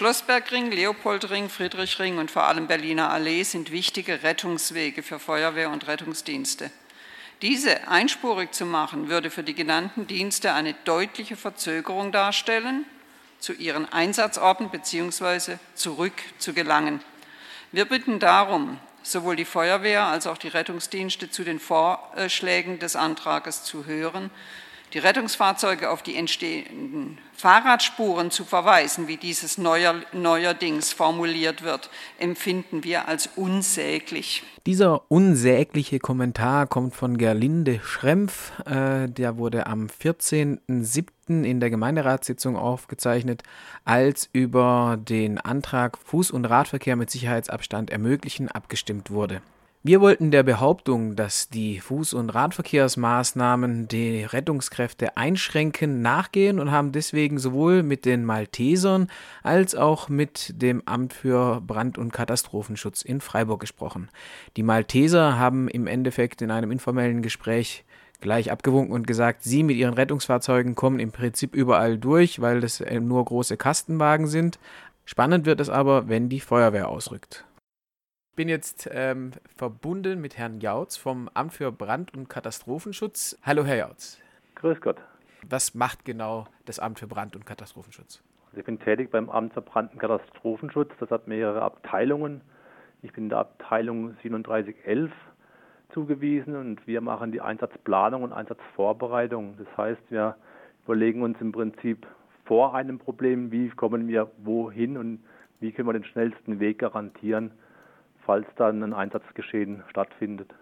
Schlossbergring, Leopoldring, Friedrichring und vor allem Berliner Allee sind wichtige Rettungswege für Feuerwehr und Rettungsdienste. Diese einspurig zu machen, würde für die genannten Dienste eine deutliche Verzögerung darstellen, zu ihren Einsatzorten bzw. zurück zu gelangen. Wir bitten darum, sowohl die Feuerwehr als auch die Rettungsdienste zu den Vorschlägen des Antrages zu hören, die Rettungsfahrzeuge auf die entstehenden Fahrradspuren zu verweisen, wie dieses neuer, neuerdings formuliert wird, empfinden wir als unsäglich. Dieser unsägliche Kommentar kommt von Gerlinde Schrempf. Äh, der wurde am 14.07. in der Gemeinderatssitzung aufgezeichnet, als über den Antrag Fuß- und Radverkehr mit Sicherheitsabstand ermöglichen abgestimmt wurde. Wir wollten der Behauptung, dass die Fuß- und Radverkehrsmaßnahmen die Rettungskräfte einschränken, nachgehen und haben deswegen sowohl mit den Maltesern als auch mit dem Amt für Brand- und Katastrophenschutz in Freiburg gesprochen. Die Malteser haben im Endeffekt in einem informellen Gespräch gleich abgewunken und gesagt, sie mit ihren Rettungsfahrzeugen kommen im Prinzip überall durch, weil das nur große Kastenwagen sind. Spannend wird es aber, wenn die Feuerwehr ausrückt bin jetzt ähm, verbunden mit Herrn Jautz vom Amt für Brand- und Katastrophenschutz. Hallo, Herr Jautz. Grüß Gott. Was macht genau das Amt für Brand- und Katastrophenschutz? Also ich bin tätig beim Amt für Brand- und Katastrophenschutz. Das hat mehrere Abteilungen. Ich bin der Abteilung 3711 zugewiesen und wir machen die Einsatzplanung und Einsatzvorbereitung. Das heißt, wir überlegen uns im Prinzip vor einem Problem, wie kommen wir wohin und wie können wir den schnellsten Weg garantieren, falls dann ein Einsatzgeschehen stattfindet.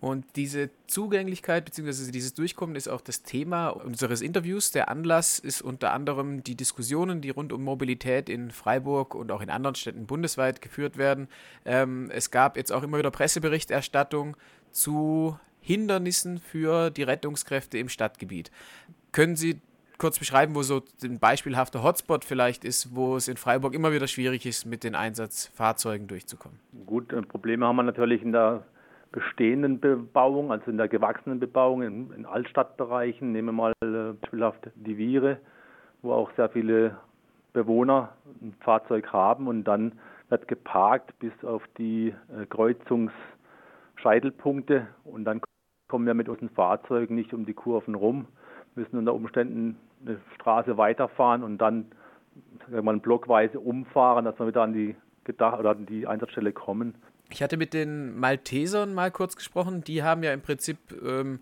Und diese Zugänglichkeit bzw. dieses Durchkommen ist auch das Thema unseres Interviews. Der Anlass ist unter anderem die Diskussionen, die rund um Mobilität in Freiburg und auch in anderen Städten bundesweit geführt werden. Ähm, es gab jetzt auch immer wieder Presseberichterstattung zu Hindernissen für die Rettungskräfte im Stadtgebiet. Können Sie kurz beschreiben, wo so ein beispielhafter Hotspot vielleicht ist, wo es in Freiburg immer wieder schwierig ist, mit den Einsatzfahrzeugen durchzukommen? Gut, äh, Probleme haben wir natürlich in der bestehenden Bebauung, also in der gewachsenen Bebauung, in, in Altstadtbereichen. Nehmen wir mal äh, beispielhaft die Viere, wo auch sehr viele Bewohner ein Fahrzeug haben und dann wird geparkt bis auf die äh, Kreuzungsscheitelpunkte und dann kommen wir mit unseren Fahrzeugen nicht um die Kurven rum, müssen unter Umständen eine Straße weiterfahren und dann mal, blockweise umfahren, dass wir wieder an die Gedacht oder an die Einsatzstelle kommen. Ich hatte mit den Maltesern mal kurz gesprochen. Die haben ja im Prinzip ähm,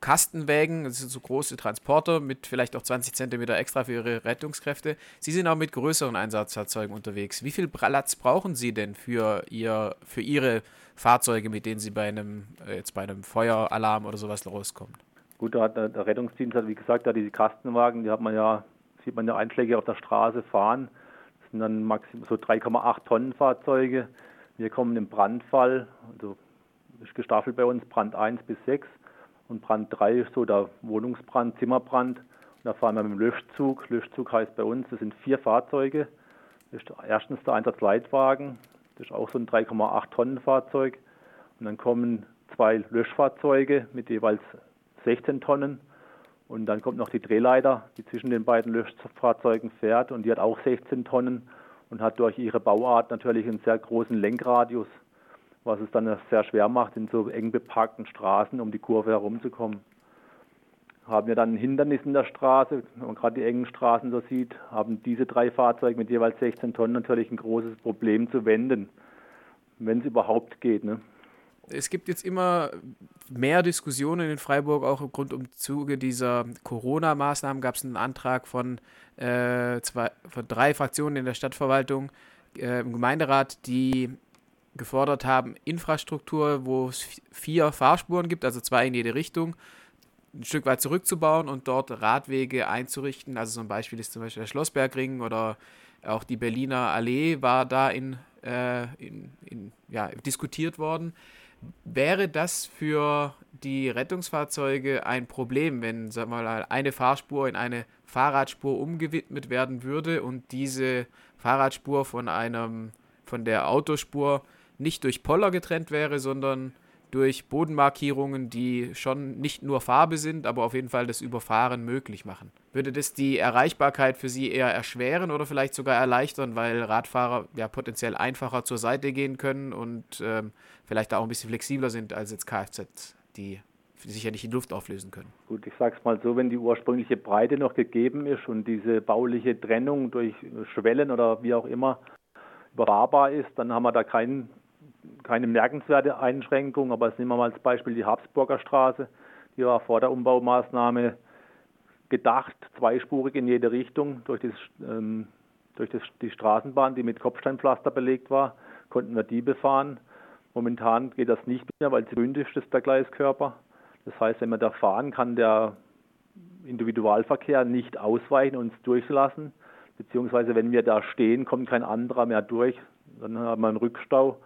Kastenwägen, das sind so große Transporter mit vielleicht auch 20 Zentimeter extra für ihre Rettungskräfte. Sie sind auch mit größeren Einsatzfahrzeugen unterwegs. Wie viel Platz brauchen Sie denn für, ihr, für Ihre Fahrzeuge, mit denen Sie bei einem, äh, jetzt bei einem Feueralarm oder sowas rauskommen? Gut, da hat der, Rettungsdienst hat, wie gesagt, da diese Kastenwagen, die hat man ja, sieht man ja Einschläge auf der Straße fahren. Das sind dann maximal so 3,8 Tonnen Fahrzeuge. Wir kommen im Brandfall, also ist gestaffelt bei uns Brand 1 bis 6 und Brand 3 ist so der Wohnungsbrand, Zimmerbrand. Und da fahren wir mit dem Löschzug. Löschzug heißt bei uns, das sind vier Fahrzeuge. Das ist erstens der Einsatzleitwagen, das ist auch so ein 3,8 Tonnen Fahrzeug. Und dann kommen zwei Löschfahrzeuge mit jeweils 16 Tonnen. Und dann kommt noch die Drehleiter, die zwischen den beiden Löschfahrzeugen fährt und die hat auch 16 Tonnen und hat durch ihre Bauart natürlich einen sehr großen Lenkradius, was es dann sehr schwer macht, in so eng beparkten Straßen um die Kurve herumzukommen. Haben wir dann ein Hindernis in der Straße, wenn man gerade die engen Straßen so sieht, haben diese drei Fahrzeuge mit jeweils 16 Tonnen natürlich ein großes Problem zu wenden, wenn es überhaupt geht. Ne? Es gibt jetzt immer mehr Diskussionen in Freiburg, auch im Grund um Zuge dieser Corona-Maßnahmen gab es einen Antrag von, äh, zwei, von drei Fraktionen in der Stadtverwaltung äh, im Gemeinderat, die gefordert haben, Infrastruktur, wo es vier Fahrspuren gibt, also zwei in jede Richtung, ein Stück weit zurückzubauen und dort Radwege einzurichten. Also so ein Beispiel ist zum Beispiel der Schlossbergring oder auch die Berliner Allee war da in, äh, in, in ja, diskutiert worden. Wäre das für die Rettungsfahrzeuge ein Problem, wenn sag mal, eine Fahrspur in eine Fahrradspur umgewidmet werden würde und diese Fahrradspur von einem von der Autospur nicht durch Poller getrennt wäre, sondern durch Bodenmarkierungen, die schon nicht nur Farbe sind, aber auf jeden Fall das Überfahren möglich machen. Würde das die Erreichbarkeit für Sie eher erschweren oder vielleicht sogar erleichtern, weil Radfahrer ja potenziell einfacher zur Seite gehen können und ähm, vielleicht auch ein bisschen flexibler sind als jetzt Kfz, die sich ja nicht in Luft auflösen können? Gut, ich sage es mal so, wenn die ursprüngliche Breite noch gegeben ist und diese bauliche Trennung durch Schwellen oder wie auch immer überfahrbar ist, dann haben wir da keinen keine merkenswerte Einschränkung, aber nehmen wir mal als Beispiel die Habsburger Straße. Die war vor der Umbaumaßnahme gedacht, zweispurig in jede Richtung. Durch, das, ähm, durch das, die Straßenbahn, die mit Kopfsteinpflaster belegt war, konnten wir die befahren. Momentan geht das nicht mehr, weil es bündig ist, der Gleiskörper. Das heißt, wenn wir da fahren, kann der Individualverkehr nicht ausweichen und uns durchlassen. Beziehungsweise wenn wir da stehen, kommt kein anderer mehr durch. Dann haben wir einen Rückstau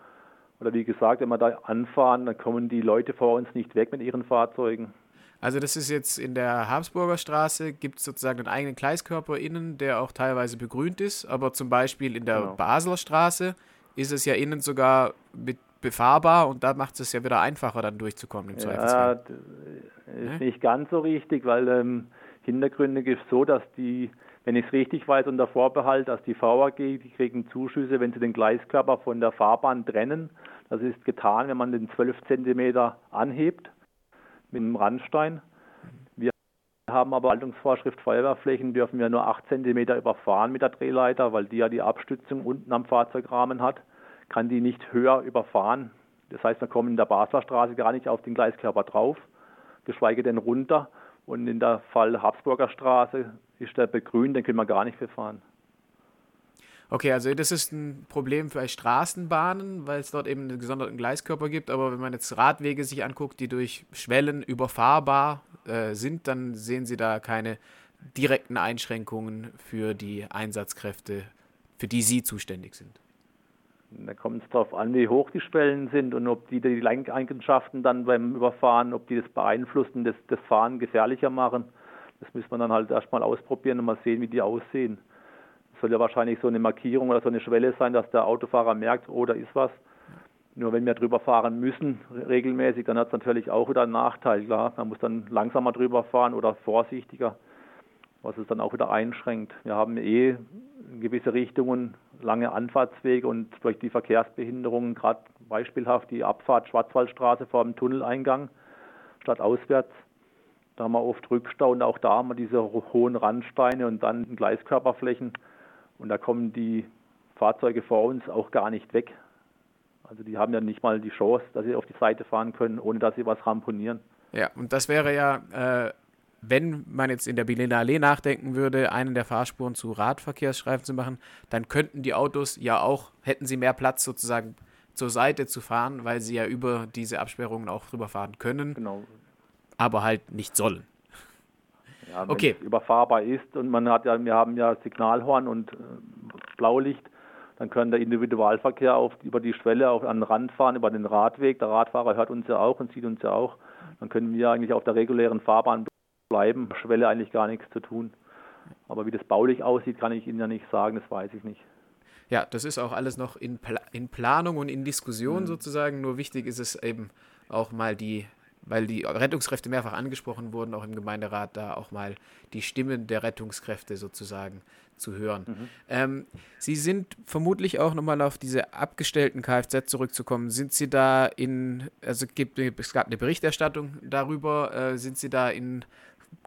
oder wie gesagt, wenn wir da anfahren, dann kommen die Leute vor uns nicht weg mit ihren Fahrzeugen. Also das ist jetzt in der Habsburger Straße, gibt es sozusagen einen eigenen Gleiskörper innen, der auch teilweise begrünt ist, aber zum Beispiel in der genau. Basler Straße ist es ja innen sogar mit befahrbar und da macht es ja wieder einfacher, dann durchzukommen im Zweifelsfall. Ja, ist ja? nicht ganz so richtig, weil ähm, hintergründig ist so, dass die wenn ich es richtig weiß, unter Vorbehalt, dass die VAG, die kriegen Zuschüsse, wenn sie den Gleiskörper von der Fahrbahn trennen. Das ist getan, wenn man den 12 cm anhebt mit dem Randstein. Wir haben aber Haltungsvorschrift Feuerwehrflächen, dürfen wir nur 8 cm überfahren mit der Drehleiter, weil die ja die Abstützung unten am Fahrzeugrahmen hat, kann die nicht höher überfahren. Das heißt, wir kommen in der Basler Straße gar nicht auf den Gleiskörper drauf, geschweige denn runter. Und in der Fall Habsburger Straße ist der begrünt, den können wir gar nicht befahren. Okay, also das ist ein Problem für Straßenbahnen, weil es dort eben einen gesonderten Gleiskörper gibt. Aber wenn man jetzt Radwege sich anguckt, die durch Schwellen überfahrbar äh, sind, dann sehen Sie da keine direkten Einschränkungen für die Einsatzkräfte, für die Sie zuständig sind. Da kommt es darauf an, wie hoch die Schwellen sind und ob die die Lenkeigenschaften dann beim Überfahren, ob die das beeinflussen, das, das Fahren gefährlicher machen. Das müssen wir dann halt erstmal ausprobieren und mal sehen, wie die aussehen. Das soll ja wahrscheinlich so eine Markierung oder so eine Schwelle sein, dass der Autofahrer merkt, oh, da ist was. Nur wenn wir drüber fahren müssen, regelmäßig, dann hat es natürlich auch wieder einen Nachteil. Klar, man muss dann langsamer drüber fahren oder vorsichtiger, was es dann auch wieder einschränkt. Wir haben eh gewisse Richtungen lange Anfahrtswege und durch die Verkehrsbehinderungen, gerade beispielhaft die Abfahrt Schwarzwaldstraße vor dem Tunneleingang statt auswärts, da haben wir oft Rückstau und auch da haben wir diese hohen Randsteine und dann Gleiskörperflächen. Und da kommen die Fahrzeuge vor uns auch gar nicht weg. Also die haben ja nicht mal die Chance, dass sie auf die Seite fahren können, ohne dass sie was ramponieren. Ja, und das wäre ja, äh, wenn man jetzt in der Berliner Allee nachdenken würde, einen der Fahrspuren zu Radverkehrsstreifen zu machen, dann könnten die Autos ja auch, hätten sie mehr Platz sozusagen zur Seite zu fahren, weil sie ja über diese Absperrungen auch drüber fahren können. Genau, aber halt nicht sollen. Ja, wenn okay. es überfahrbar ist und man hat ja, wir haben ja Signalhorn und äh, Blaulicht, dann kann der Individualverkehr auf, über die Schwelle auch an den Rand fahren, über den Radweg. Der Radfahrer hört uns ja auch und sieht uns ja auch. Dann können wir eigentlich auf der regulären Fahrbahn bleiben. Schwelle eigentlich gar nichts zu tun. Aber wie das baulich aussieht, kann ich Ihnen ja nicht sagen, das weiß ich nicht. Ja, das ist auch alles noch in, Pla in Planung und in Diskussion mhm. sozusagen. Nur wichtig ist es eben auch mal die weil die Rettungskräfte mehrfach angesprochen wurden, auch im Gemeinderat, da auch mal die Stimmen der Rettungskräfte sozusagen zu hören. Mhm. Ähm, Sie sind vermutlich auch nochmal auf diese abgestellten Kfz zurückzukommen. Sind Sie da in, also gibt, es gab eine Berichterstattung darüber, äh, sind Sie da in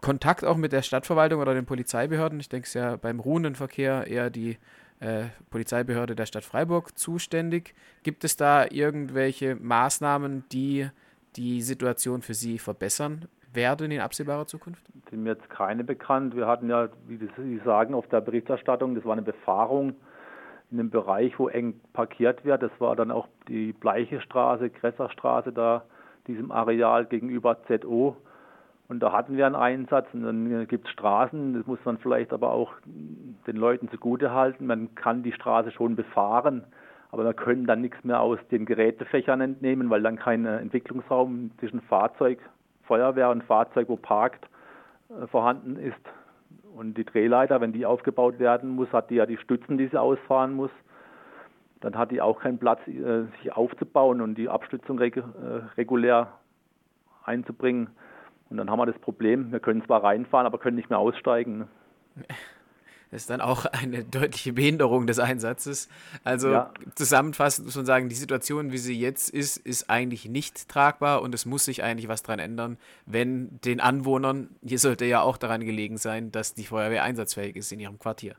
Kontakt auch mit der Stadtverwaltung oder den Polizeibehörden? Ich denke, es ist ja beim ruhenden Verkehr eher die äh, Polizeibehörde der Stadt Freiburg zuständig. Gibt es da irgendwelche Maßnahmen, die die Situation für Sie verbessern werden in absehbarer Zukunft? Sind mir jetzt keine bekannt. Wir hatten ja, wie Sie sagen, auf der Berichterstattung, das war eine Befahrung in einem Bereich, wo eng parkiert wird. Das war dann auch die Bleiche Straße, Gresserstraße, da diesem Areal gegenüber ZO. Und da hatten wir einen Einsatz und dann gibt es Straßen, das muss man vielleicht aber auch den Leuten zugute halten. Man kann die Straße schon befahren, aber wir können dann nichts mehr aus den Gerätefächern entnehmen, weil dann kein äh, Entwicklungsraum zwischen Fahrzeug, Feuerwehr und Fahrzeug, wo parkt, äh, vorhanden ist. Und die Drehleiter, wenn die aufgebaut werden muss, hat die ja die Stützen, die sie ausfahren muss. dann hat die auch keinen Platz, äh, sich aufzubauen und die Abstützung reg regulär einzubringen. Und dann haben wir das Problem, wir können zwar reinfahren, aber können nicht mehr aussteigen. Ne? Das ist dann auch eine deutliche Behinderung des Einsatzes. Also ja. zusammenfassend muss man sagen, die Situation, wie sie jetzt ist, ist eigentlich nicht tragbar und es muss sich eigentlich was dran ändern, wenn den Anwohnern, hier sollte ja auch daran gelegen sein, dass die Feuerwehr einsatzfähig ist in ihrem Quartier.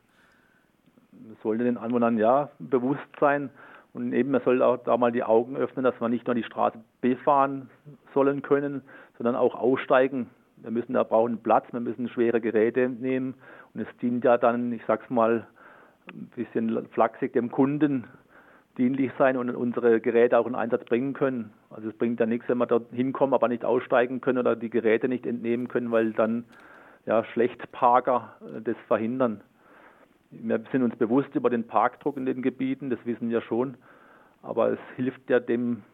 Es sollte den Anwohnern ja bewusst sein und eben man soll auch da mal die Augen öffnen, dass wir nicht nur die Straße befahren sollen können, sondern auch aussteigen. Wir müssen da brauchen Platz, wir müssen schwere Geräte nehmen und es dient ja dann, ich sag's mal, ein bisschen flachsig dem Kunden dienlich sein und unsere Geräte auch in Einsatz bringen können. Also es bringt ja nichts, wenn wir dort hinkommen, aber nicht aussteigen können oder die Geräte nicht entnehmen können, weil dann ja Schlechtparker äh, das verhindern. Wir sind uns bewusst über den Parkdruck in den Gebieten, das wissen wir schon, aber es hilft ja dem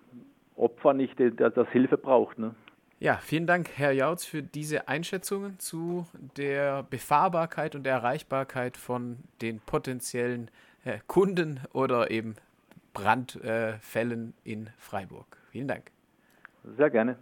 Opfer nicht, der das Hilfe braucht. Ne? Ja, vielen Dank, Herr Jautz, für diese Einschätzungen zu der Befahrbarkeit und der Erreichbarkeit von den potenziellen äh, Kunden oder eben Brandfällen äh, in Freiburg. Vielen Dank. Sehr gerne.